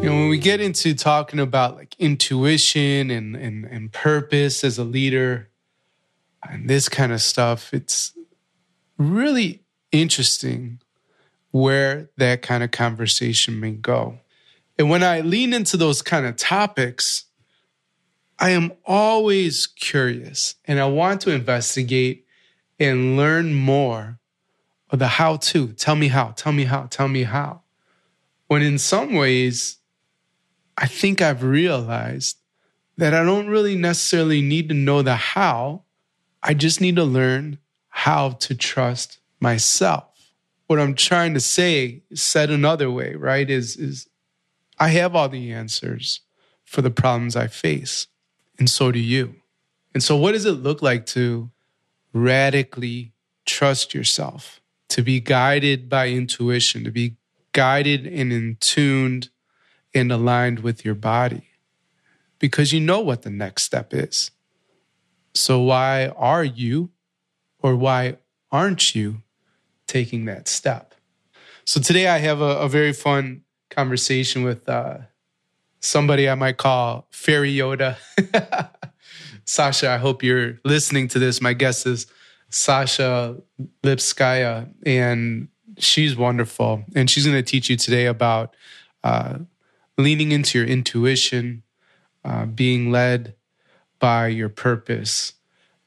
You know, when we get into talking about like intuition and, and, and purpose as a leader and this kind of stuff, it's really interesting where that kind of conversation may go. And when I lean into those kind of topics, I am always curious and I want to investigate and learn more of the how to. Tell me how, tell me how, tell me how. When in some ways, I think I've realized that I don't really necessarily need to know the how. I just need to learn how to trust myself. What I'm trying to say, said another way, right, is, is I have all the answers for the problems I face, and so do you. And so, what does it look like to radically trust yourself, to be guided by intuition, to be guided and in tuned and aligned with your body? Because you know what the next step is. So, why are you or why aren't you taking that step? So, today I have a, a very fun conversation with uh, somebody I might call Fairy Yoda. Sasha, I hope you're listening to this. My guest is Sasha Lipskaia, and she's wonderful. And she's going to teach you today about uh, leaning into your intuition, uh, being led by your purpose,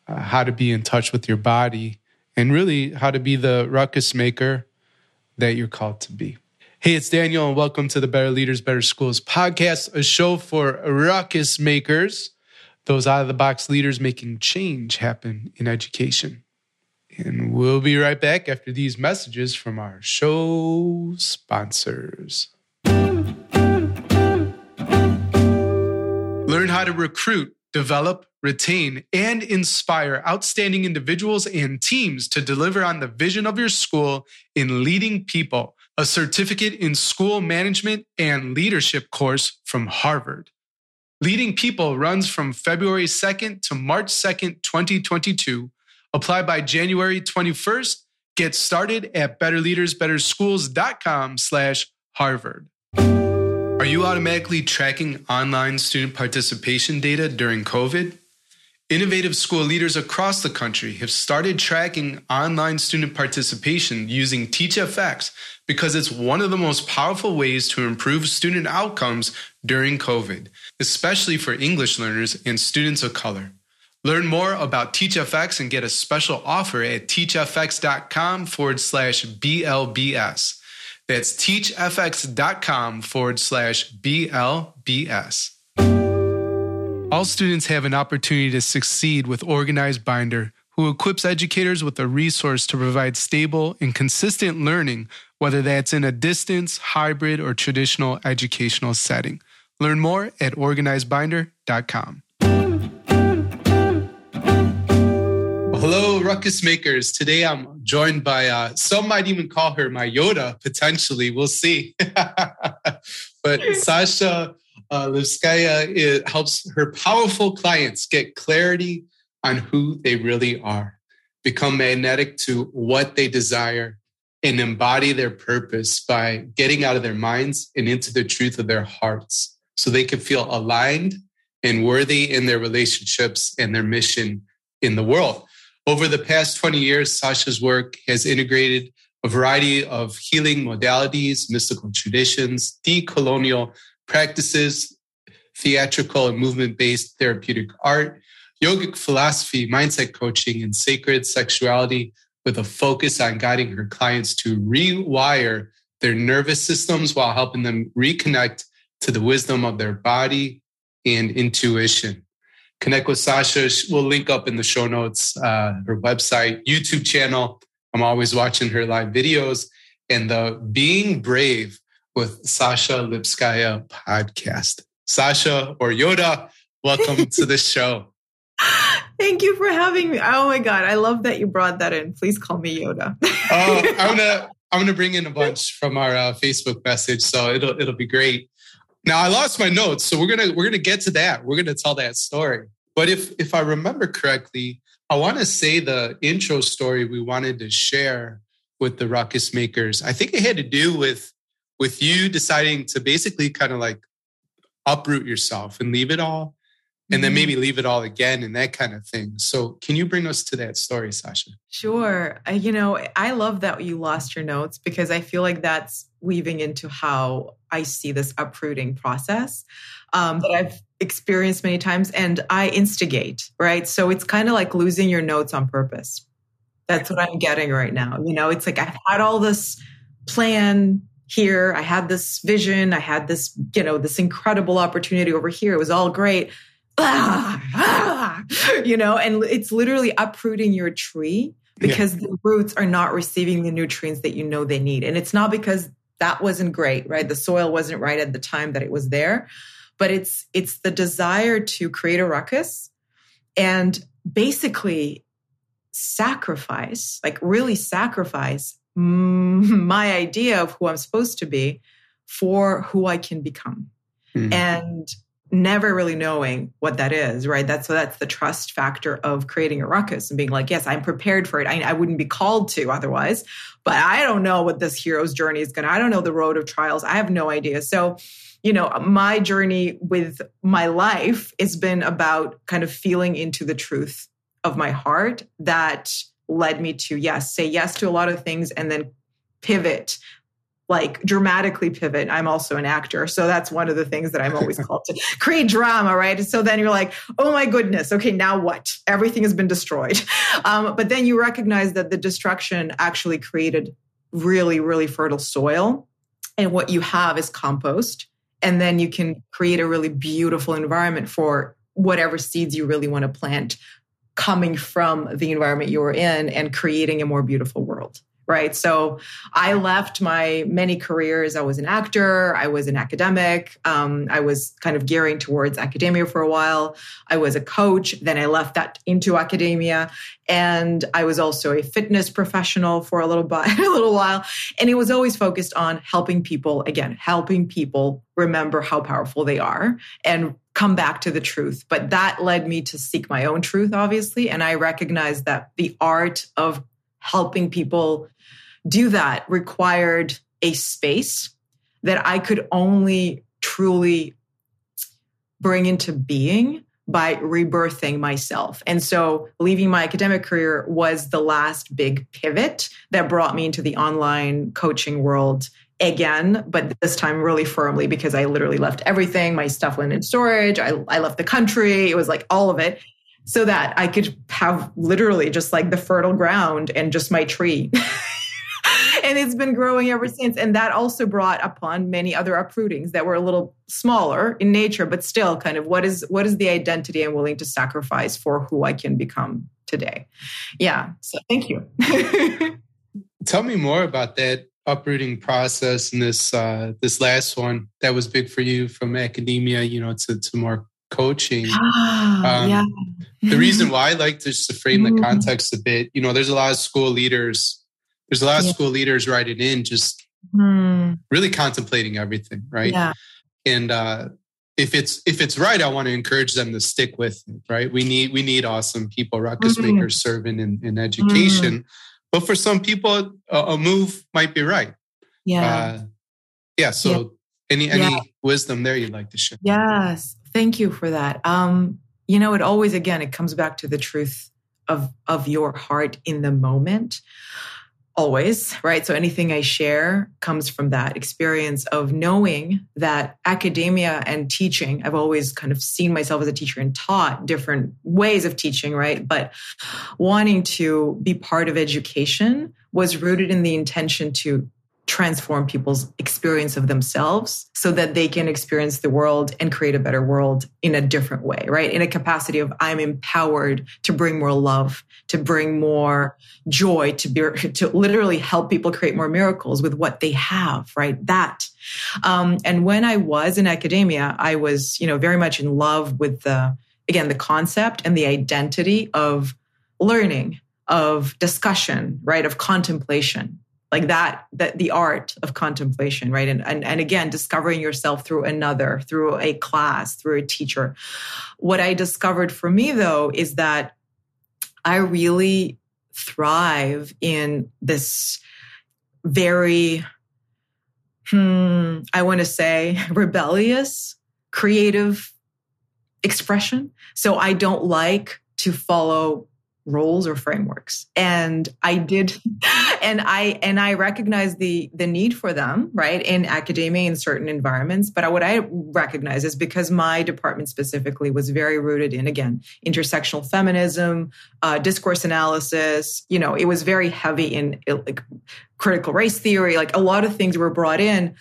uh, how to be in touch with your body, and really how to be the ruckus maker that you're called to be. Hey, it's Daniel, and welcome to the Better Leaders, Better Schools podcast, a show for ruckus makers, those out of the box leaders making change happen in education. And we'll be right back after these messages from our show sponsors. Learn how to recruit, develop, retain, and inspire outstanding individuals and teams to deliver on the vision of your school in leading people a certificate in school management and leadership course from Harvard. Leading People runs from February 2nd to March 2nd, 2022. Apply by January 21st. Get started at betterleadersbetterschools.com slash Harvard. Are you automatically tracking online student participation data during COVID? Innovative school leaders across the country have started tracking online student participation using TeachFX because it's one of the most powerful ways to improve student outcomes during COVID, especially for English learners and students of color. Learn more about TeachFX and get a special offer at teachfx.com forward slash BLBS. That's teachfx.com forward slash BLBS. All students have an opportunity to succeed with Organized Binder, who equips educators with a resource to provide stable and consistent learning, whether that's in a distance, hybrid, or traditional educational setting. Learn more at organizedbinder.com. hello, Ruckus Makers. Today I'm joined by, uh, some might even call her my Yoda, potentially. We'll see. but Sasha uh, Lipskaia it helps her powerful clients get clarity on who they really are, become magnetic to what they desire, and embody their purpose by getting out of their minds and into the truth of their hearts so they can feel aligned and worthy in their relationships and their mission in the world. Over the past 20 years, Sasha's work has integrated a variety of healing modalities, mystical traditions, decolonial practices, theatrical and movement based therapeutic art, yogic philosophy, mindset coaching, and sacred sexuality with a focus on guiding her clients to rewire their nervous systems while helping them reconnect to the wisdom of their body and intuition. Connect with Sasha. We'll link up in the show notes uh, her website, YouTube channel. I'm always watching her live videos and the Being Brave with Sasha Lipskaia podcast. Sasha or Yoda, welcome to the show. Thank you for having me. Oh my god, I love that you brought that in. Please call me Yoda. oh, I'm gonna I'm gonna bring in a bunch from our uh, Facebook message, so it'll it'll be great. Now I lost my notes, so we're gonna we're gonna get to that. We're gonna tell that story. But if if I remember correctly, I want to say the intro story we wanted to share with the ruckus makers. I think it had to do with with you deciding to basically kind of like uproot yourself and leave it all and then mm-hmm. maybe leave it all again and that kind of thing. So, can you bring us to that story, Sasha? Sure. I, you know, I love that you lost your notes because I feel like that's weaving into how I see this uprooting process um, that I've experienced many times and I instigate, right? So, it's kind of like losing your notes on purpose. That's what I'm getting right now. You know, it's like I've had all this plan here. I had this vision. I had this, you know, this incredible opportunity over here. It was all great ah, ah, you know, and it's literally uprooting your tree because yeah. the roots are not receiving the nutrients that you know they need. And it's not because that wasn't great, right? The soil wasn't right at the time that it was there, but it's it's the desire to create a ruckus and basically sacrifice, like really sacrifice my idea of who I'm supposed to be for who I can become. Mm-hmm. And never really knowing what that is, right? That's so that's the trust factor of creating a ruckus and being like, yes, I'm prepared for it. I, I wouldn't be called to otherwise, but I don't know what this hero's journey is going to. I don't know the road of trials. I have no idea. So, you know, my journey with my life has been about kind of feeling into the truth of my heart that led me to yes, say yes to a lot of things and then pivot like dramatically pivot. I'm also an actor. So that's one of the things that I'm always called to create drama, right? So then you're like, oh my goodness, okay, now what? Everything has been destroyed. Um, but then you recognize that the destruction actually created really, really fertile soil. And what you have is compost. And then you can create a really beautiful environment for whatever seeds you really want to plant coming from the environment you are in and creating a more beautiful world right? So I left my many careers. I was an actor, I was an academic, um, I was kind of gearing towards academia for a while. I was a coach, then I left that into academia, and I was also a fitness professional for a little, bit, a little while. And it was always focused on helping people, again, helping people remember how powerful they are and come back to the truth. But that led me to seek my own truth, obviously. And I recognized that the art of helping people do that required a space that I could only truly bring into being by rebirthing myself. And so leaving my academic career was the last big pivot that brought me into the online coaching world again, but this time really firmly because I literally left everything. My stuff went in storage. I, I left the country. It was like all of it so that I could have literally just like the fertile ground and just my tree. and it's been growing ever since. And that also brought upon many other uprootings that were a little smaller in nature, but still kind of what is what is the identity I'm willing to sacrifice for who I can become today. Yeah. So thank you. Tell me more about that uprooting process and this uh, this last one that was big for you from academia, you know, to, to more coaching. Ah, um, yeah. The reason why I like to just to frame the mm-hmm. context a bit, you know, there's a lot of school leaders, there's a lot of yeah. school leaders writing in just mm. really contemplating everything, right? Yeah. And uh, if it's if it's right, I want to encourage them to stick with it, right? We need we need awesome people, ruckus mm-hmm. makers serving in, in education. Mm. But for some people, a, a, move might be right. Yeah. Uh, yeah. So yeah. any any yeah. wisdom there you'd like to share? Yes. Thank you for that. Um, you know, it always again it comes back to the truth of of your heart in the moment. Always, right? So anything I share comes from that experience of knowing that academia and teaching, I've always kind of seen myself as a teacher and taught different ways of teaching, right? But wanting to be part of education was rooted in the intention to transform people's experience of themselves so that they can experience the world and create a better world in a different way, right? In a capacity of I'm empowered to bring more love, to bring more joy, to be, to literally help people create more miracles with what they have, right? That. Um, and when I was in academia, I was, you know, very much in love with the, again, the concept and the identity of learning, of discussion, right? Of contemplation like that that the art of contemplation right and, and and again discovering yourself through another through a class through a teacher what i discovered for me though is that i really thrive in this very hmm I want to say, rebellious, creative expression. So I don't like to follow rules or frameworks. And i did and i and i recognize the the need for them right in academia in certain environments. But what i recognize is because my department specifically was very rooted in again intersectional feminism uh, discourse analysis you know it was very heavy in like critical race theory like a lot of things were brought in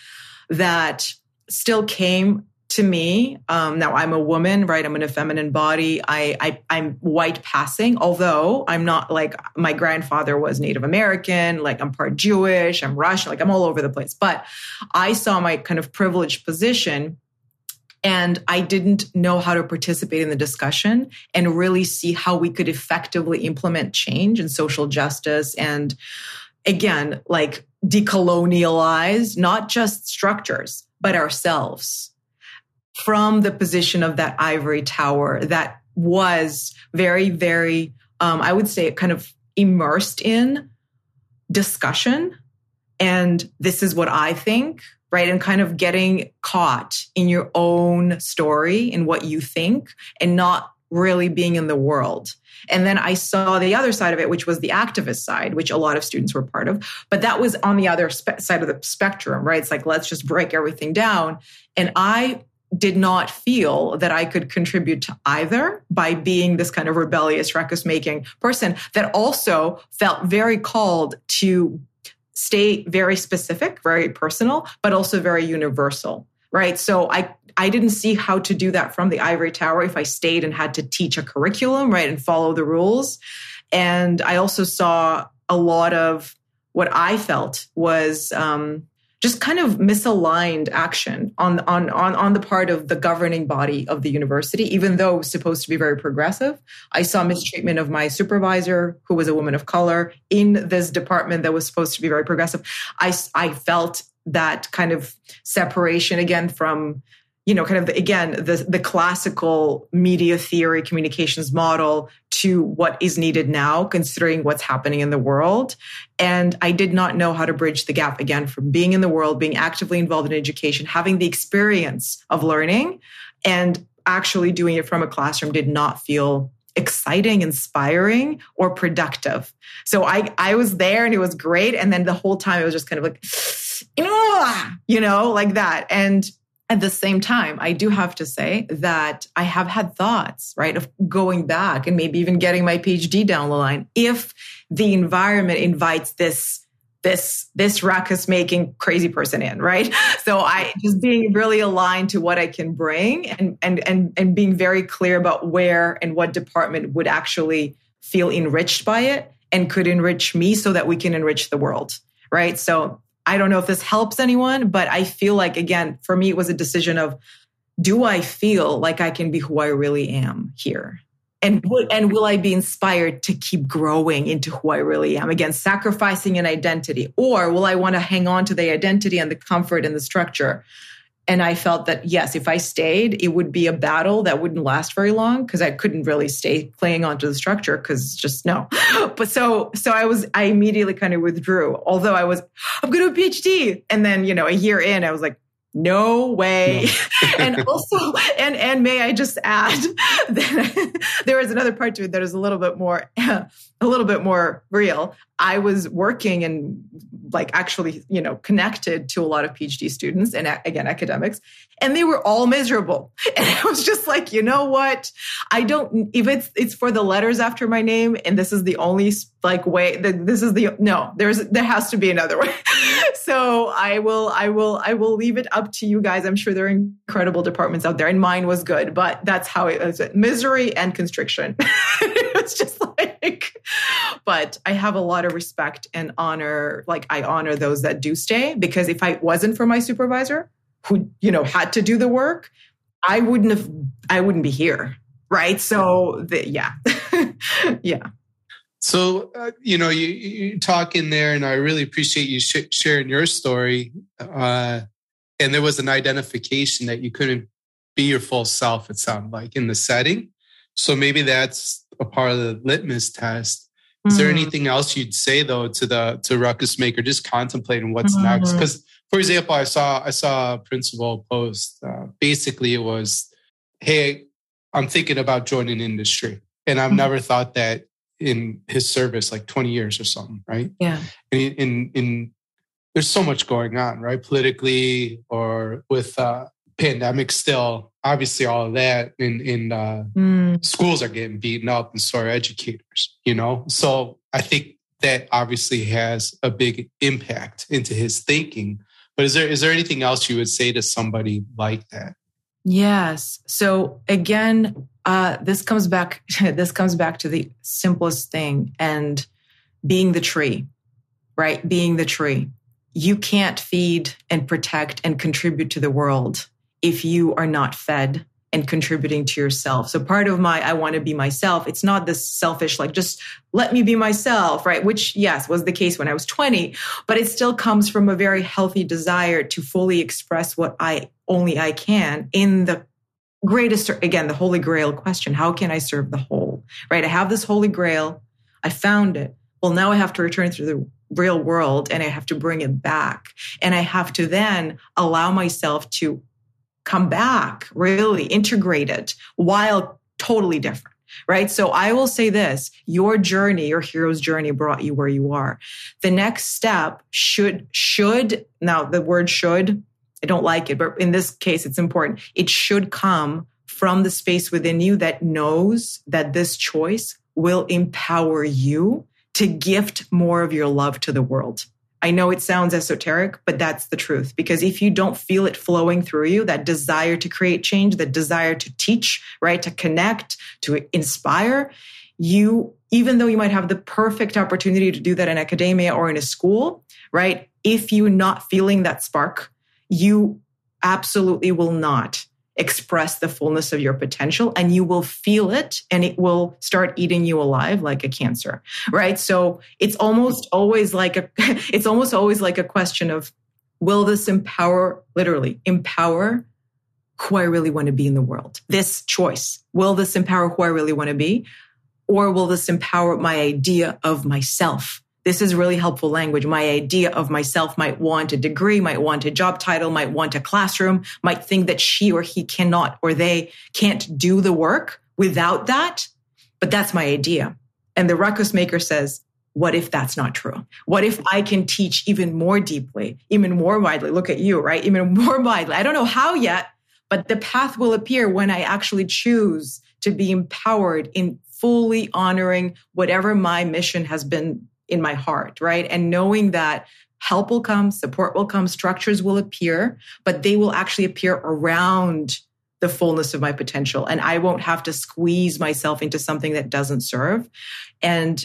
that still came to me um, now i'm a woman right? I'm in a feminine body. I, I am white passing although i'm not like my grandfather was native american like i'm part jewish i'm russian like i'm all over the place. But i saw my kind of privileged position and I didn't know how to participate in the discussion and really see how we could effectively implement change and social justice and again, like decolonialize not just structures, but ourselves from the position of that ivory tower that was very, very, um, I would say, kind of immersed in discussion. And this is what I think, right? And kind of getting caught in your own story in what you think and not really being in the world. And then I saw the other side of it, which was the activist side, which a lot of students were part of. But that was on the other spe- side of the spectrum, right? It's like, let's just break everything down. And I did not feel that I could contribute to either by being this kind of rebellious, ruckus making person that also felt very called to stay very specific, very personal, but also very universal. Right. So I, I didn't see how to do that from the ivory tower if I stayed and had to teach a curriculum, right, and follow the rules. And I also saw a lot of what I felt was um, just kind of misaligned action on, on, on, on the part of the governing body of the university, even though it was supposed to be very progressive. I saw mm-hmm. mistreatment of my supervisor, who was a woman of color, in this department that was supposed to be very progressive. I, I felt that kind of separation again from you know, kind of the, again the the classical media theory communications model to what is needed now, considering what's happening in the world. And I did not know how to bridge the gap again from being in the world, being actively involved in education, having the experience of learning, and actually doing it from a classroom did not feel exciting, inspiring, or productive. So I I was there and it was great, and then the whole time it was just kind of like, you know, like that, and at the same time, I do have to say that I have had thoughts, right, of going back and maybe even getting my PhD down the line if the environment invites this this this ruckus making crazy person in right? So i just being really aligned to what i can bring and and and and being very clear about where and what department would actually feel enriched by it and could enrich me so that we can enrich the world right? So I don't know if this helps anyone, but I feel like, again, for me, it was a decision of do I feel like I can be who I really am here? And, and will I be inspired to keep growing into who I really am? Again, sacrificing an identity, or will I want to hang on to the identity and the comfort and the structure? And I felt that, yes, if I stayed, it would be a battle that wouldn't last very long because I couldn't really stay clinging onto the structure because just no. But so, so I was, I immediately kind of withdrew, although I was, I'm going to a PhD. And then, you know, a year in, I was like, no way. No. and also, and, and may I just add that there is another part to it that is a little bit more, a little bit more real. I was working and like actually, you know, connected to a lot of PhD students and again, academics, and they were all miserable. And I was just like, you know what? I don't, if it's, it's for the letters after my name and this is the only like way that this is the, no, there's, there has to be another way. so I will, I will, I will leave it up to you guys. I'm sure there are incredible departments out there and mine was good, but that's how it was misery and constriction. it's just like, but I have a lot of respect and honor. Like I honor those that do stay because if I wasn't for my supervisor who, you know, had to do the work, I wouldn't have, I wouldn't be here. Right. So the, yeah. yeah. So, uh, you know, you, you talk in there, and I really appreciate you sh- sharing your story. Uh, and there was an identification that you couldn't be your full self, it sounded like, in the setting. So maybe that's a part of the litmus test. Is there anything else you'd say though to the to ruckus maker just contemplating what's mm-hmm. next? Because for example, I saw I saw a principal post. Uh, basically, it was, "Hey, I'm thinking about joining industry, and I've mm-hmm. never thought that in his service, like 20 years or something, right? Yeah. And in in, in there's so much going on, right? Politically or with uh, pandemic still, obviously all of that in in uh, mm. schools are getting beaten up, and so are educators. You know, so I think that obviously has a big impact into his thinking. But is there is there anything else you would say to somebody like that? Yes. So again, uh, this comes back. this comes back to the simplest thing, and being the tree, right? Being the tree. You can't feed and protect and contribute to the world if you are not fed and contributing to yourself. So part of my I want to be myself, it's not this selfish like just let me be myself, right? Which yes, was the case when I was 20, but it still comes from a very healthy desire to fully express what I only I can in the greatest again the holy grail question, how can I serve the whole? Right? I have this holy grail, I found it. Well, now I have to return it to the real world and I have to bring it back. And I have to then allow myself to come back, really integrated while totally different. Right. So I will say this your journey, your hero's journey brought you where you are. The next step should, should, now the word should, I don't like it, but in this case, it's important. It should come from the space within you that knows that this choice will empower you to gift more of your love to the world. I know it sounds esoteric, but that's the truth. Because if you don't feel it flowing through you, that desire to create change, that desire to teach, right, to connect, to inspire, you, even though you might have the perfect opportunity to do that in academia or in a school, right, if you're not feeling that spark, you absolutely will not express the fullness of your potential and you will feel it and it will start eating you alive like a cancer right? So it's almost always like a it's almost always like a question of will this empower literally empower who i really want to be in the world? This choice will this empower who i really want to be? Or will this empower my idea of myself this is really helpful language. My idea of myself might want a degree, might want a job title, might want a classroom, might think that she or he cannot or they can't do the work without that. But that's my idea. And the ruckus maker says, what if that's not true? What if I can teach even more deeply, even more widely? Look at you, right? Even more widely. I don't know how yet, but the path will appear when I actually choose to be empowered in fully honoring whatever my mission has been in my heart, right? And knowing that help will come, support will come, structures will appear, but they will actually appear around the fullness of my potential. And I won't have to squeeze myself into something that doesn't serve. And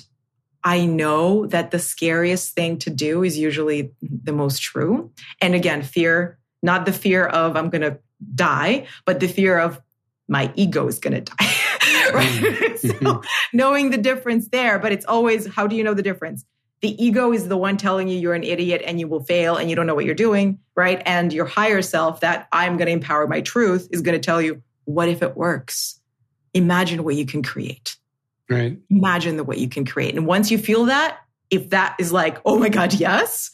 I know that the scariest thing to do is usually the most true. And again, fear, not the fear of I'm going to die, but the fear of my ego is going to die. right? Mm-hmm. so knowing the difference there, but it's always how do you know the difference? The ego is the one telling you you're an idiot and you will fail and you don't know what you're doing, right? And your higher self that I'm going to empower my truth is going to tell you, what if it works? Imagine what you can create. Right. Imagine the way you can create. And once you feel that, if that is like, oh my God, yes,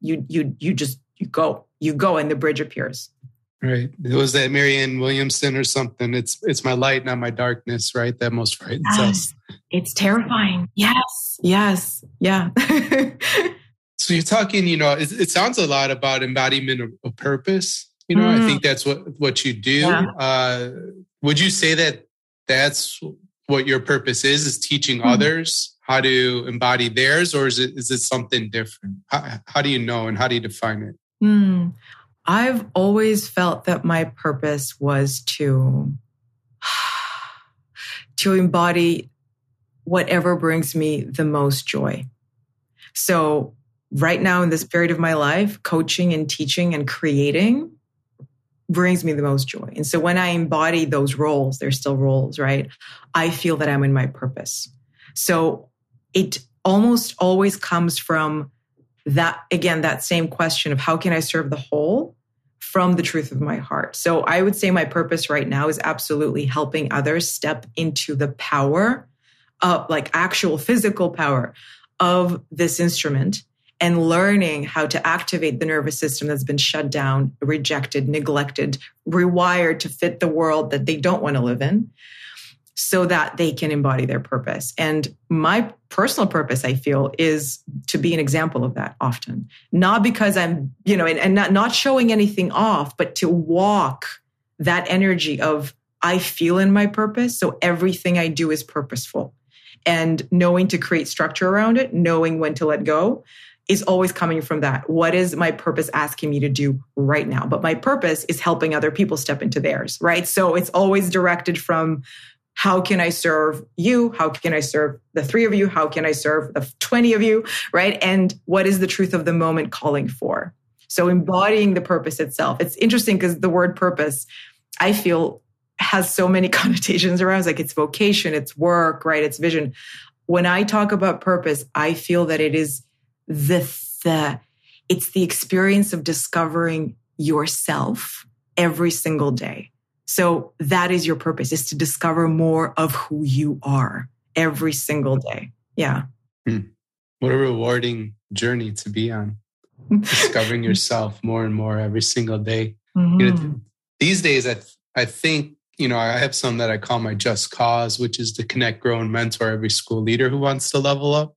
you you you just you go. You go and the bridge appears. Right. It was that Marianne Williamson or something. It's it's my light, not my darkness, right? That most frightens yes. us. It's terrifying. Yes. Yes. Yeah. so you're talking, you know, it, it, sounds a lot about embodiment of, of purpose. You know, mm. I think that's what what you do. Yeah. Uh, would you say that that's what your purpose is? Is teaching mm. others how to embody theirs, or is it is it something different? How, how do you know, and how do you define it? Mm. I've always felt that my purpose was to to embody whatever brings me the most joy. So right now in this period of my life, coaching and teaching and creating brings me the most joy. And so when I embody those roles, they're still roles, right? I feel that I'm in my purpose. So it almost always comes from that again that same question of how can i serve the whole from the truth of my heart. So i would say my purpose right now is absolutely helping others step into the power of like actual physical power of this instrument and learning how to activate the nervous system that's been shut down, rejected, neglected, rewired to fit the world that they don't want to live in so that they can embody their purpose. And my personal purpose, I feel, is to be an example of that often. Not because I'm, you know, and, and not, not showing anything off, but to walk that energy of I feel in my purpose. So everything I do is purposeful. And knowing to create structure around it, knowing when to let go is always coming from that. What is my purpose asking me to do right now? But my purpose is helping other people step into theirs, right? So it's always directed from how can I serve you? How can I serve the three of you? How can I serve the 20 of you? Right. And what is the truth of the moment calling for? So embodying the purpose itself. It's interesting because the word purpose, I feel has so many connotations around it's like it's vocation, it's work, right? It's vision. When I talk about purpose, I feel that it is the, the it's the experience of discovering yourself every single day. So that is your purpose is to discover more of who you are every single day. Yeah. Hmm. What a rewarding journey to be on. Discovering yourself more and more every single day. Mm-hmm. You know, these days, I, I think, you know, I have some that I call my just cause, which is to connect, grow, and mentor every school leader who wants to level up.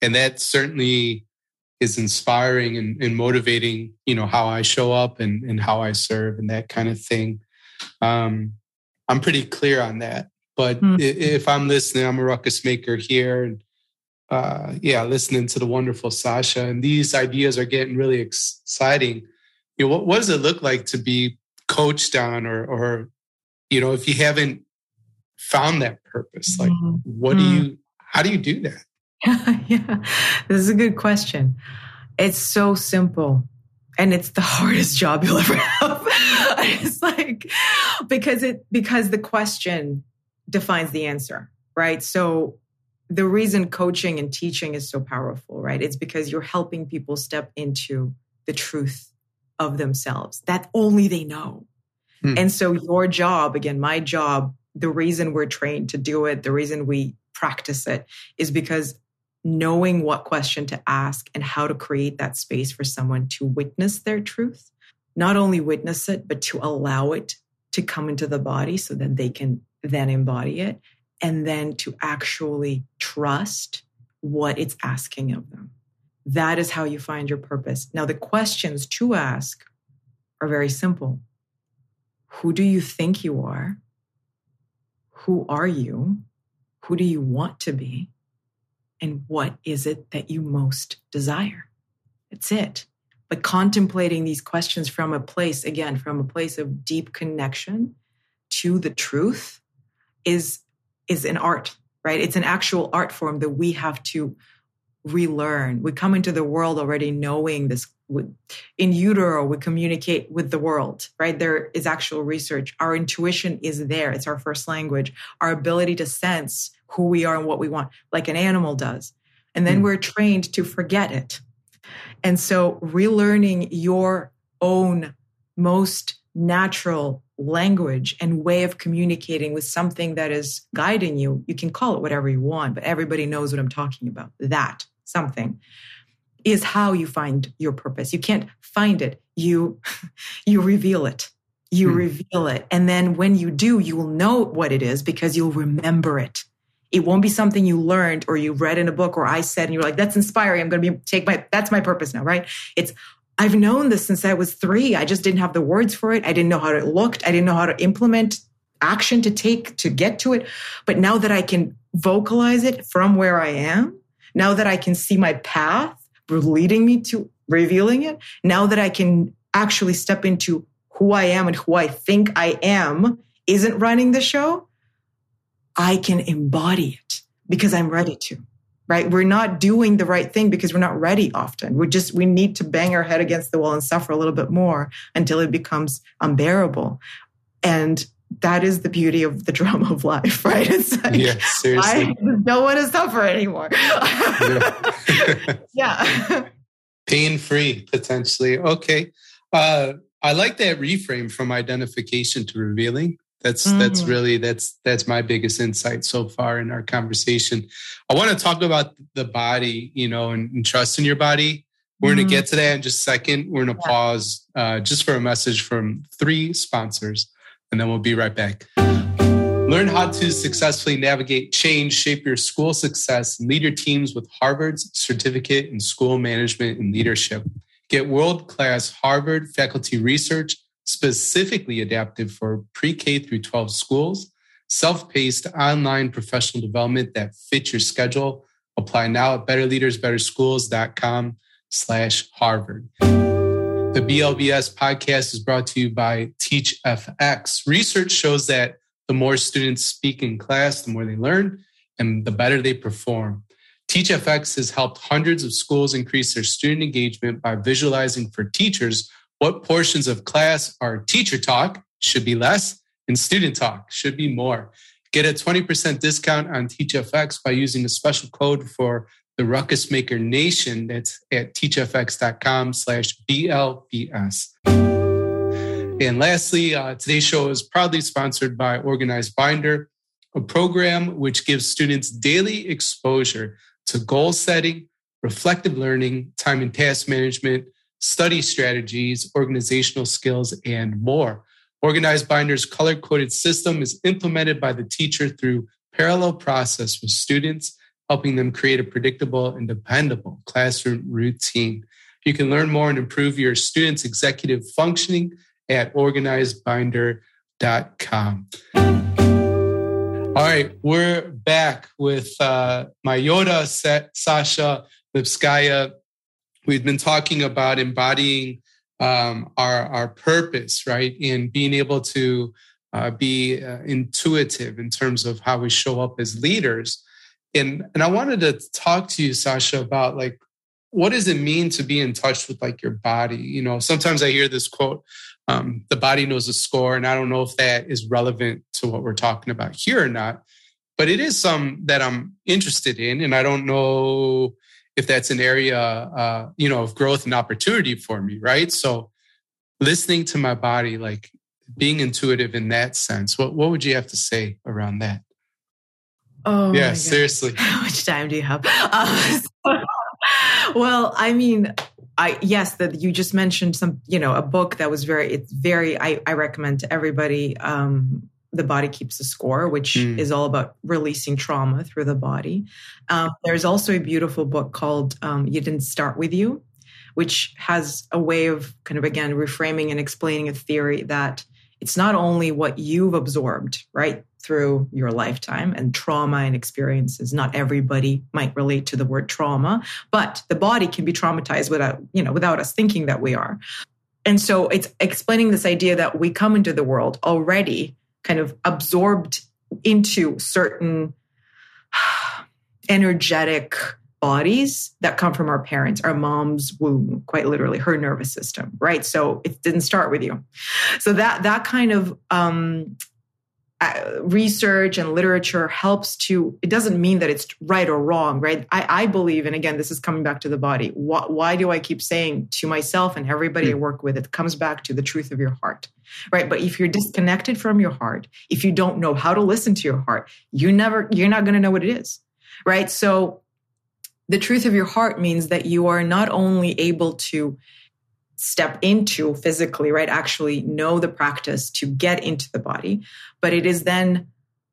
And that certainly is inspiring and, and motivating, you know, how I show up and, and how I serve and that kind of thing. Um, I'm pretty clear on that. But mm-hmm. if I'm listening, I'm a ruckus maker here. And uh, yeah, listening to the wonderful Sasha, and these ideas are getting really exciting. You know, what, what does it look like to be coached on, or, or you know, if you haven't found that purpose, like mm-hmm. what do mm. you, how do you do that? yeah, this is a good question. It's so simple and it's the hardest job you'll ever have. It's like because it because the question defines the answer, right? So the reason coaching and teaching is so powerful, right? It's because you're helping people step into the truth of themselves that only they know. Hmm. And so your job, again, my job, the reason we're trained to do it, the reason we practice it is because knowing what question to ask and how to create that space for someone to witness their truth, not only witness it, but to allow it to come into the body so that they can then embody it and then to actually trust what it's asking of them. That is how you find your purpose. Now, the questions to ask are very simple Who do you think you are? Who are you? Who do you want to be? and what is it that you most desire? That's it. But contemplating these questions from a place, again, from a place of deep connection to the truth is, is an art, right? It's an actual art form that we have to relearn. We come into the world already knowing this. In utero, we communicate with the world, right? There is actual research. Our intuition is there. It's our first language. Our ability to sense who we are and what we want, like an animal does. And then mm. we're trained to forget it. And so relearning your own most natural language and way of communicating with something that is guiding you, you can call it whatever you want, but everybody knows what I'm talking about. That something is how you find your purpose. You can't find it. You, you reveal it. You hmm. reveal it. And then when you do, you will know what it is because you'll remember it. It won't be something you learned or you read in a book or I said, and you're like, that's inspiring. I'm going to be take my, that's my purpose now, right? It's, I've known this since I was three. I just didn't have the words for it. I didn't know how it looked. I didn't know how to implement action to take to get to it. But now that I can vocalize it from where I am, now that I can see my path leading me to revealing it, now that I can actually step into who I am and who I think I am isn't running the show, I can embody it because I'm ready to. Right? We're not doing the right thing because we're not ready often. We just we need to bang our head against the wall and suffer a little bit more until it becomes unbearable. And that is the beauty of the drama of life, right? It's like, yeah, seriously. I don't want to suffer anymore. yeah. yeah. Pain free, potentially. Okay. Uh, I like that reframe from identification to revealing. That's mm. that's really that's that's my biggest insight so far in our conversation. I want to talk about the body, you know, and, and trust in your body. We're going to get to that in just a second. We're going to yeah. pause uh, just for a message from three sponsors, and then we'll be right back. Learn how to successfully navigate change, shape your school success, and lead your teams with Harvard's certificate in school management and leadership. Get world class Harvard faculty research specifically adapted for pre K through 12 schools, self paced online professional development that fits your schedule. Apply now at betterleadersbetterschools.com slash Harvard. The BLBS podcast is brought to you by TeachFX. Research shows that the more students speak in class, the more they learn and the better they perform. TeachFX has helped hundreds of schools increase their student engagement by visualizing for teachers what portions of class are teacher talk, should be less, and student talk, should be more. Get a 20% discount on TeachFX by using a special code for the Ruckus Maker Nation. That's at teachfx.com slash BLBS. And lastly, uh, today's show is proudly sponsored by Organized Binder, a program which gives students daily exposure to goal setting, reflective learning, time and task management, study strategies, organizational skills, and more. Organized Binder's color coded system is implemented by the teacher through parallel process with students helping them create a predictable and dependable classroom routine. You can learn more and improve your students' executive functioning at organizedbinder.com. All right, we're back with uh, set, Sasha Lipskaia. We've been talking about embodying um, our, our purpose, right? And being able to uh, be uh, intuitive in terms of how we show up as leaders and and i wanted to talk to you sasha about like what does it mean to be in touch with like your body you know sometimes i hear this quote um, the body knows the score and i don't know if that is relevant to what we're talking about here or not but it is some that i'm interested in and i don't know if that's an area uh, you know of growth and opportunity for me right so listening to my body like being intuitive in that sense what, what would you have to say around that Oh, yeah, seriously. How much time do you have? Uh, well, I mean, I yes, that you just mentioned some, you know, a book that was very, it's very, I, I recommend to everybody. Um, the body keeps the score, which mm. is all about releasing trauma through the body. Um, there's also a beautiful book called um, "You Didn't Start with You," which has a way of kind of again reframing and explaining a theory that it's not only what you've absorbed, right? through your lifetime and trauma and experiences. Not everybody might relate to the word trauma, but the body can be traumatized without, you know, without us thinking that we are. And so it's explaining this idea that we come into the world already kind of absorbed into certain energetic bodies that come from our parents, our mom's womb, quite literally her nervous system, right? So it didn't start with you. So that that kind of um, research and literature helps to it doesn't mean that it's right or wrong right? I, I believe and again this is coming back to the body why, why do i keep saying to myself and everybody mm. i work with it comes back to the truth of your heart right? But if you're disconnected from your heart if you don't know how to listen to your heart you never you're not going to know what it is right? So the truth of your heart means that you are not only able to step into physically, right? Actually know the practice to get into the body, but it is then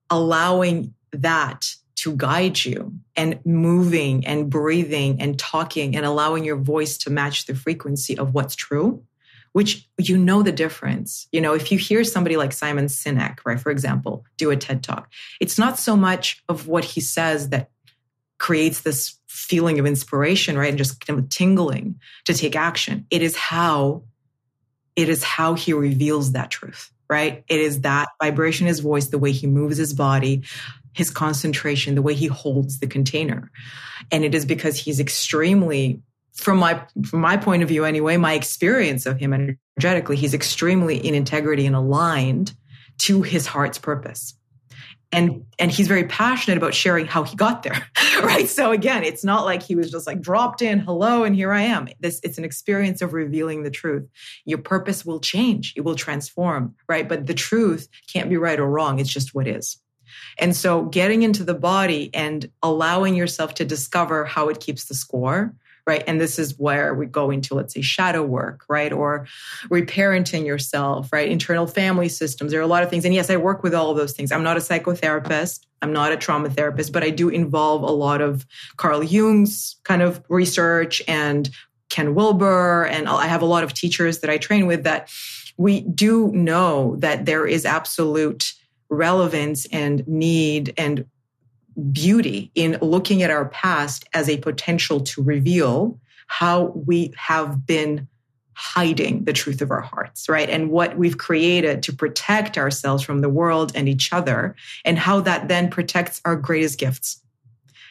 allowing that to guide you and moving and breathing and talking and allowing your voice to match the frequency of what's true which you know the difference. You know, if you hear somebody like Simon Sinek, right, for example, do a TED talk, it's not so much of what he says that creates this feeling of inspiration, right? And just kind of tingling to take action. It is how, it is how he reveals that truth, right? It is that vibration, his voice, the way he moves his body, his concentration, the way he holds the container. And it is because he's extremely, from my, from my point of view anyway, my experience of him energetically, he's extremely in integrity and aligned to his heart's purpose and and he's very passionate about sharing how he got there right? So again it's not like he was just like dropped in hello and here i am. This it's an experience of revealing the truth. Your purpose will change. It will transform right? But the truth can't be right or wrong. It's just what is. And so getting into the body and allowing yourself to discover how it keeps the score right? And this is where we go into, let's say, shadow work, right? Or reparenting yourself, right? Internal family systems. There are a lot of things. And yes, I work with all of those things. I'm not a psychotherapist. I'm not a trauma therapist, but I do involve a lot of Carl Jung's kind of research and Ken Wilber. And I have a lot of teachers that I train with that we do know that there is absolute relevance and need and beauty in looking at our past as a potential to reveal how we have been hiding the truth of our hearts, right? And what we've created to protect ourselves from the world and each other, and how that then protects our greatest gifts,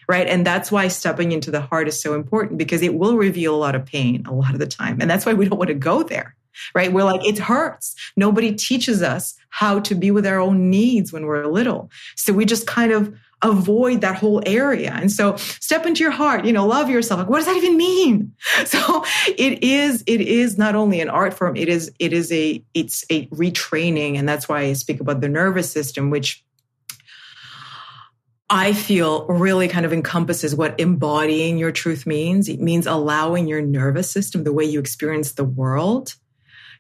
right? And that's why stepping into the heart is so important because it will reveal a lot of pain a lot of the time. And that's why we don't want to go there right? We're like, it hurts. Nobody teaches us how to be with our own needs when we're little. So we just kind of avoid that whole area. And so step into your heart, you know, love yourself. Like, what does that even mean? So it is, it is not only an art form, it is, it is a, it's a retraining. And that's why I speak about the nervous system, which I feel really kind of encompasses what embodying your truth means. It means allowing your nervous system, the way you experience the world,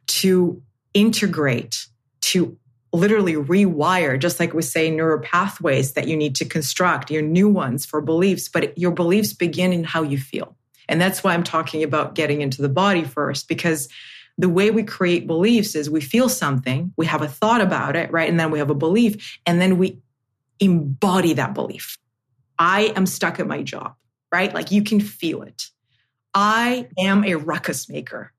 to integrate, to literally rewire, just like we say neural pathways that you need to construct, your new ones for beliefs, but your beliefs begin in how you feel. And that's why I'm talking about getting into the body first, because the way we create beliefs is we feel something, we have a thought about it, right? And then we have a belief, and then we embody that belief. I am stuck at my job, right? Like you can feel it. I am a ruckus maker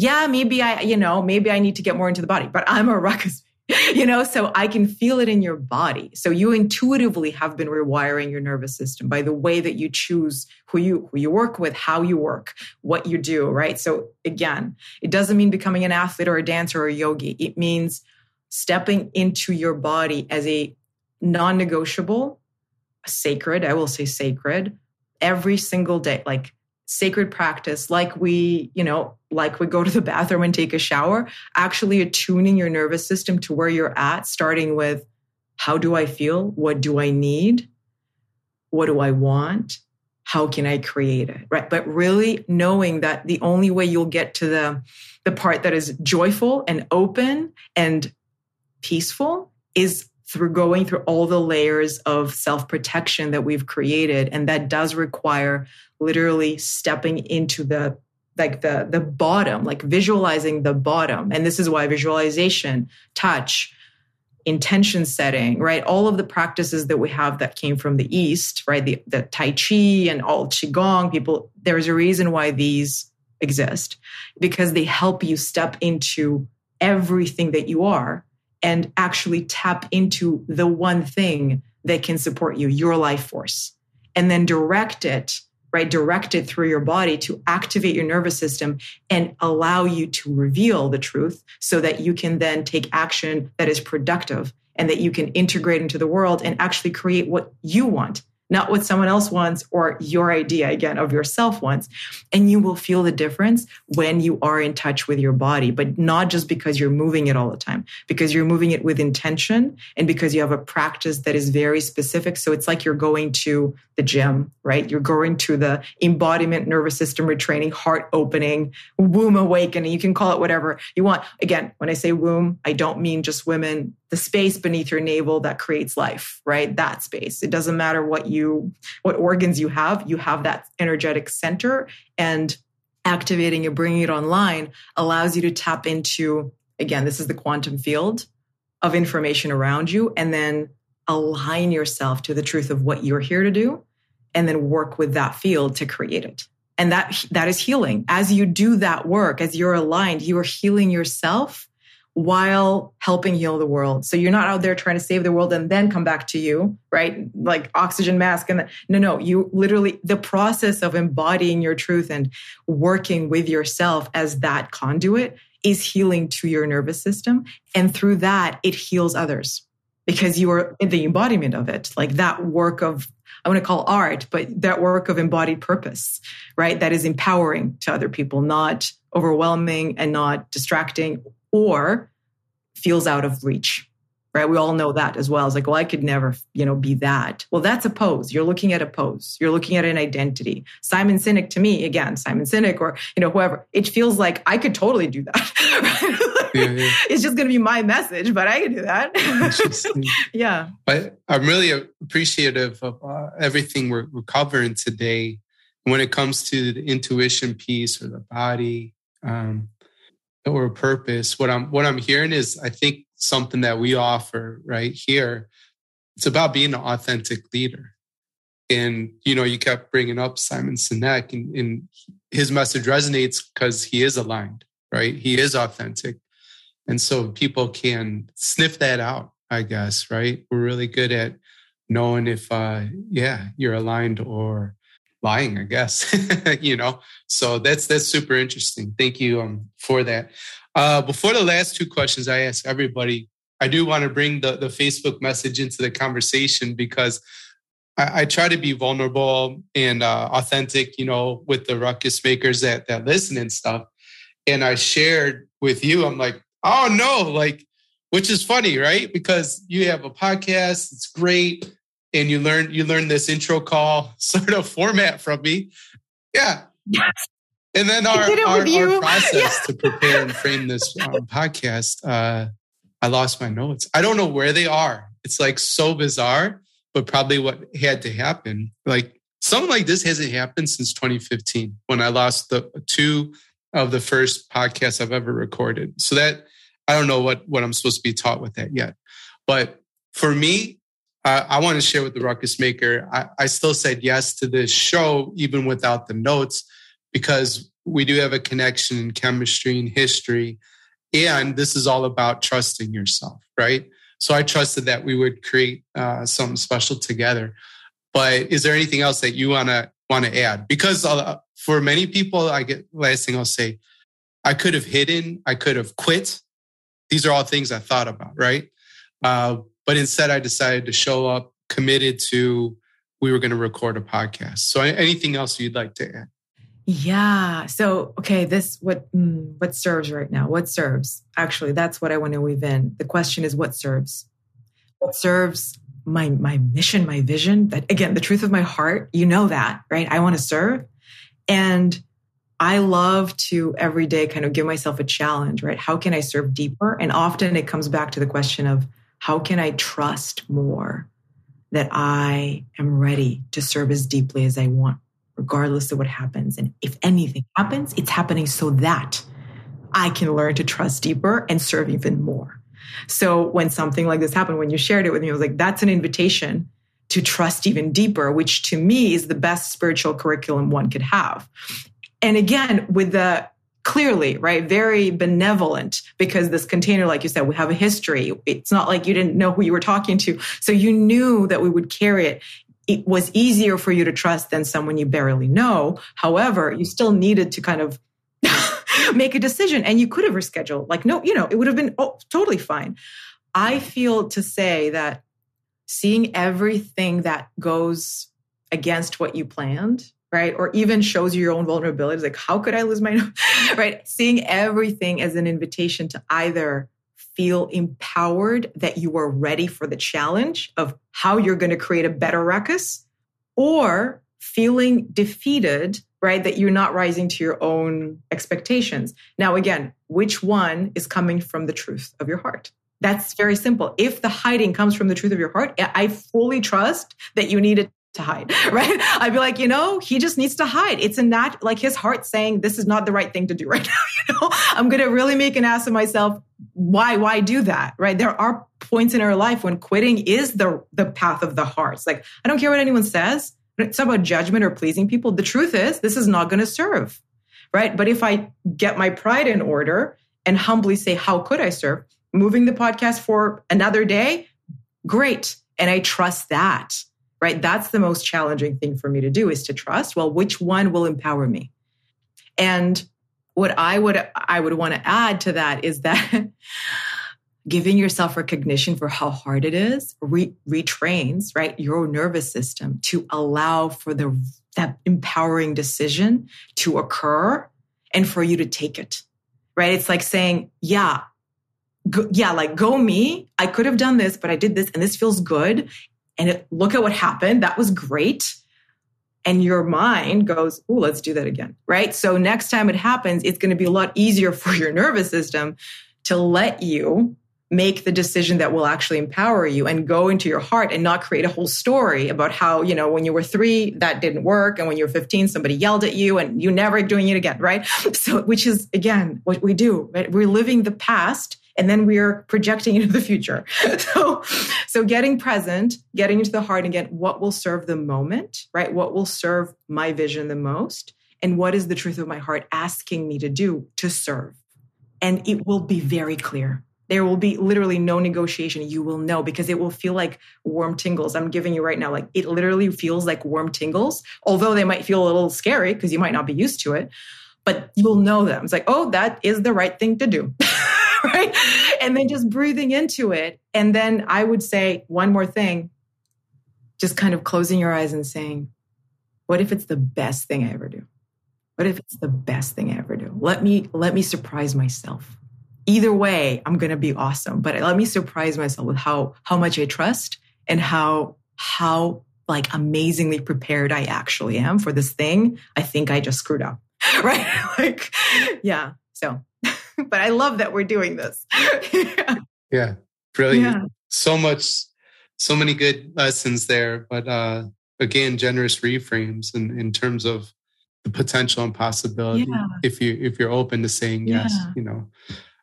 yeah, maybe I, you know, maybe I need to get more into the body, but I'm a ruckus, you know, so I can feel it in your body. So you intuitively have been rewiring your nervous system by the way that you choose who you who you work with, how you work, what you do, right? So again, it doesn't mean becoming an athlete or a dancer or a yogi. It means stepping into your body as a non-negotiable, sacred, I will say sacred, every single day. Like sacred practice like we you know like we go to the bathroom and take a shower actually attuning your nervous system to where you're at starting with how do i feel? What do i need? What do i want? How can i create it? Right? But really knowing that the only way you'll get to the the part that is joyful and open and peaceful is through going through all the layers of self protection that we've created. And that does require literally stepping into the like the the bottom like visualizing the bottom. And this is why visualization touch intention setting right? All of the practices that we have that came from the east right? The, the tai chi and all qigong people there's a reason why these exist. Because they help you step into everything that you are and actually tap into the one thing that can support you, your life force, and then direct it, right? Direct it through your body to activate your nervous system and allow you to reveal the truth so that you can then take action that is productive and that you can integrate into the world and actually create what you want not what someone else wants or your idea again of yourself wants. And you will feel the difference when you are in touch with your body, but not just because you're moving it all the time, because you're moving it with intention and because you have a practice that is very specific. So it's like you're going to the gym, right? You're going to the embodiment nervous system retraining, heart opening, womb awakening. You can call it whatever you want. Again, when I say womb, I don't mean just women the space beneath your navel that creates life, right? That space. It doesn't matter what you, what organs you have, you have that energetic center and activating it, bringing it online allows you to tap into, again, this is the quantum field of information around you and then align yourself to the truth of what you're here to do and then work with that field to create it. And that, that is healing. As you do that work, as you're aligned, you are healing yourself while helping heal the world. So you're not out there trying to save the world and then come back to you, right? Like oxygen mask and the, no, no, you literally the process of embodying your truth and working with yourself as that conduit is healing to your nervous system. And through that, it heals others because you are in the embodiment of it. Like that work of, I want to call art, but that work of embodied purpose, right? That is empowering to other people, not overwhelming and not distracting or feels out of reach. right? We all know that as well. It's like, well, I could never, you know, be that. Well, that's a pose. You're looking at a pose. You're looking at an identity. Simon Sinek to me, again, Simon Sinek or, you know, whoever, it feels like I could totally do that. yeah, yeah. It's just going to be my message, but I can do that. yeah. But I'm really appreciative of uh, everything we're, we're covering today when it comes to the intuition piece or the body. Um, or a purpose what i'm what i'm hearing is i think something that we offer right here. It's about being an authentic leader. And, you know, you kept bringing up Simon Sinek and, and his message resonates because he is aligned, right? He is authentic. And so people can sniff that out, I guess, right? We're really good at knowing if, uh, yeah, you're aligned or lying, I guess, you know? So that's, that's super interesting. Thank you um, for that. Uh, before the last two questions I ask everybody, I do want to bring the, the Facebook message into the conversation because I, I try to be vulnerable and uh, authentic, you know, with the ruckus makers that, that listen and stuff. And I shared with you, I'm like, oh no, like, which is funny, right? Because you have a podcast, it's great. And you learn you learn this intro call sort of format from me. Yeah. Yes. And then our, our, our, process yeah. to prepare and frame this um, podcast, uh, I lost my notes. I don't know where they are. It's like so bizarre, but probably what had to happen. Like something like this hasn't happened since 2015 when I lost the two of the first podcasts I've ever recorded. So that I don't know what what I'm supposed to be taught with that yet. But for me, uh, I want to share with the Ruckus Maker. I, I still said yes to this show even without the notes because we do have a connection in chemistry and history. And this is all about trusting yourself, right? So I trusted that we would create uh, something special together. But is there anything else that you want to want to add? Because uh, for many people, I get last thing I'll say, I could have hidden, I could have quit. These are all things I thought about, right? Uh, but instead, I decided to show up, committed to we were going to record a podcast. So, anything else you'd like to add? Yeah. So, okay, this what mm, what serves right now? What serves? Actually, that's what I want to weave in. The question is what serves? What serves my my mission, my vision? That again, the truth of my heart, you know that, right? I want to serve. And I love to every day kind of give myself a challenge, right? How can I serve deeper? And often it comes back to the question of how can I trust more that I am ready to serve as deeply as I want regardless of what happens. And if anything happens, it's happening so that I can learn to trust deeper and serve even more. So when something like this happened, when you shared it with me, I was like, that's an invitation to trust even deeper, which to me is the best spiritual curriculum one could have. And again, with the clearly, right, very benevolent because this container, like you said, we have a history. It's not like you didn't know who you were talking to. So you knew that we would carry it it was easier for you to trust than someone you barely know. However, you still needed to kind of make a decision and you could have rescheduled. Like, no, you know, it would have been oh, totally fine. I feel to say that seeing everything that goes against what you planned, right? Or even shows you your own vulnerabilities, like, how could I lose my, right? Seeing everything as an invitation to either feel empowered that you are ready for the challenge of how you're going to create a better ruckus or feeling defeated, right? That you're not rising to your own expectations. Now, again, which one is coming from the truth of your heart? That's very simple. If the hiding comes from the truth of your heart, I fully trust that you need it to hide, right? I'd be like, you know, he just needs to hide. It's a not like his heart saying, this is not the right thing to do right now. You know, I'm going to really make an ass of myself. Why, why do that? Right. There are points in our life when quitting is the, the path of the heart. It's like, I don't care what anyone says. It's not about judgment or pleasing people. The truth is this is not going to serve. Right. But if I get my pride in order and humbly say, how could I serve? Moving the podcast for another day. Great. And I trust that right? That's the most challenging thing for me to do is to trust, well, which one will empower me? And what I would I would want to add to that is that giving yourself recognition for how hard it is re- retrains right your nervous system to allow for the that empowering decision to occur and for you to take it right it's like saying yeah go, yeah, like go me. I could have done this, but I did this and this feels good. And it, look at what happened. That was great. And your mind goes, oh, let's do that again. Right. So next time it happens, it's going to be a lot easier for your nervous system to let you make the decision that will actually empower you and go into your heart and not create a whole story about how, you know, when you were three, that didn't work. And when you were 15, somebody yelled at you and you never doing it again. Right. So, which is again, what we do, right? We're living the past and then we are projecting into the future. so, so getting present, getting into the heart again, what will serve the moment, right? What will serve my vision the most? And what is the truth of my heart asking me to do to serve? And it will be very clear there will be literally no negotiation. You will know because it will feel like warm tingles. I'm giving you right now, like it literally feels like warm tingles, although they might feel a little scary because you might not be used to it, but you'll know them. It's like, oh, that is the right thing to do. right. And then just breathing into it. And then I would say one more thing, just kind of closing your eyes and saying, what if it's the best thing I ever do? What if it's the best thing I ever do? Let me, let me surprise myself either way, I'm going to be awesome. But let me surprise myself with how, how much I trust and how, how like amazingly prepared I actually am for this thing. I think I just screwed up. Right. like, yeah. So, but I love that we're doing this. yeah. yeah. Brilliant. Yeah. So much, so many good lessons there. But, uh, again, generous reframes in, in terms of the potential and possibility yeah. if you if you're open to saying yes you know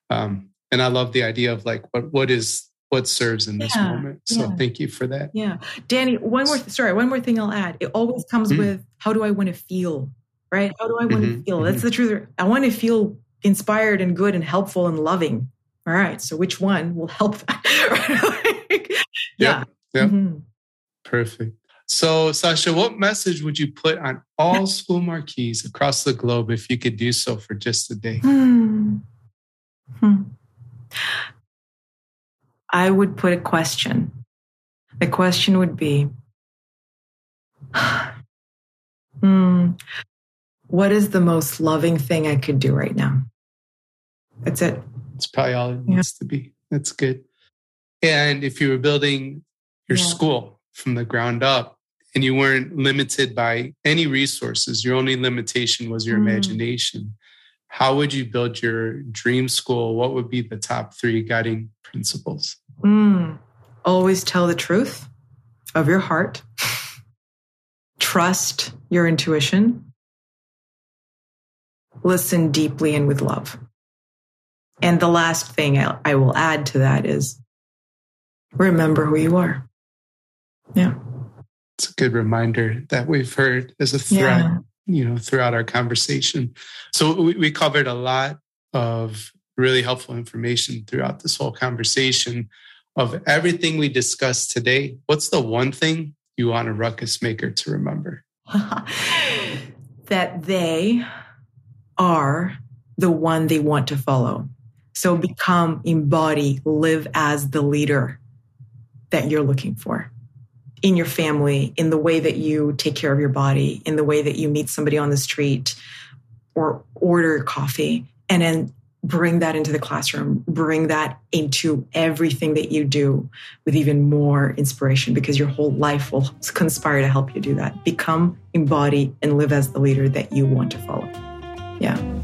um, and I love the idea of like what what is what serves in this yeah, moment. So yeah. thank you for that. Yeah, Danny. One more sorry, one more thing I'll add. It always comes mm-hmm. with how do I want to feel, right? How do I want mm-hmm. to feel? That's mm-hmm. the truth. I want to feel inspired and good and helpful and loving. All right. So which one will help that? yeah. Yeah. Mm-hmm. Perfect. So, Sasha, what message would you put on all school marquees across the globe if you could do so for just a day? Hmm. Hmm. I would put a question. The question would be hmm, What is the most loving thing I could do right now? That's it. It's probably all it needs yeah. to be. That's good. And if you were building your yeah. school from the ground up and you weren't limited by any resources, your only limitation was your mm. imagination how would you build your dream school? What would be the top three guiding principles? Mm, always tell the truth of your heart. Trust your intuition. Listen deeply and with love. And the last thing I will add to that is remember who you are. Yeah. It's a good reminder that we've heard as a thread yeah. you know throughout our conversation. So we, we covered a lot of really helpful information throughout this whole conversation of everything we discussed today. What's the one thing you want a ruckus maker to remember? That they are the one they want to follow so become embody live as the leader that you're looking for in your family, in the way that you take care of your body, in the way that you meet somebody on the street or order coffee, and then bring that into the classroom, bring that into everything that you do with even more inspiration because your whole life will conspire to help you do that. Become, embody, and live as the leader that you want to follow. Yeah.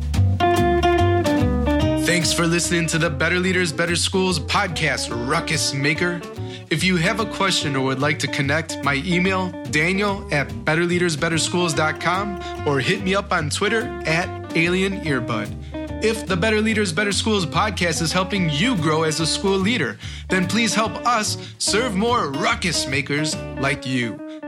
Thanks for listening to the Better Leaders, Better Schools podcast, Ruckus Maker. If you have a question or would like to connect, my email, daniel at betterleadersbetterschools.com or hit me up on Twitter at Alien Earbud. If the Better Leaders, Better Schools podcast is helping you grow as a school leader, then please help us serve more ruckus makers like you.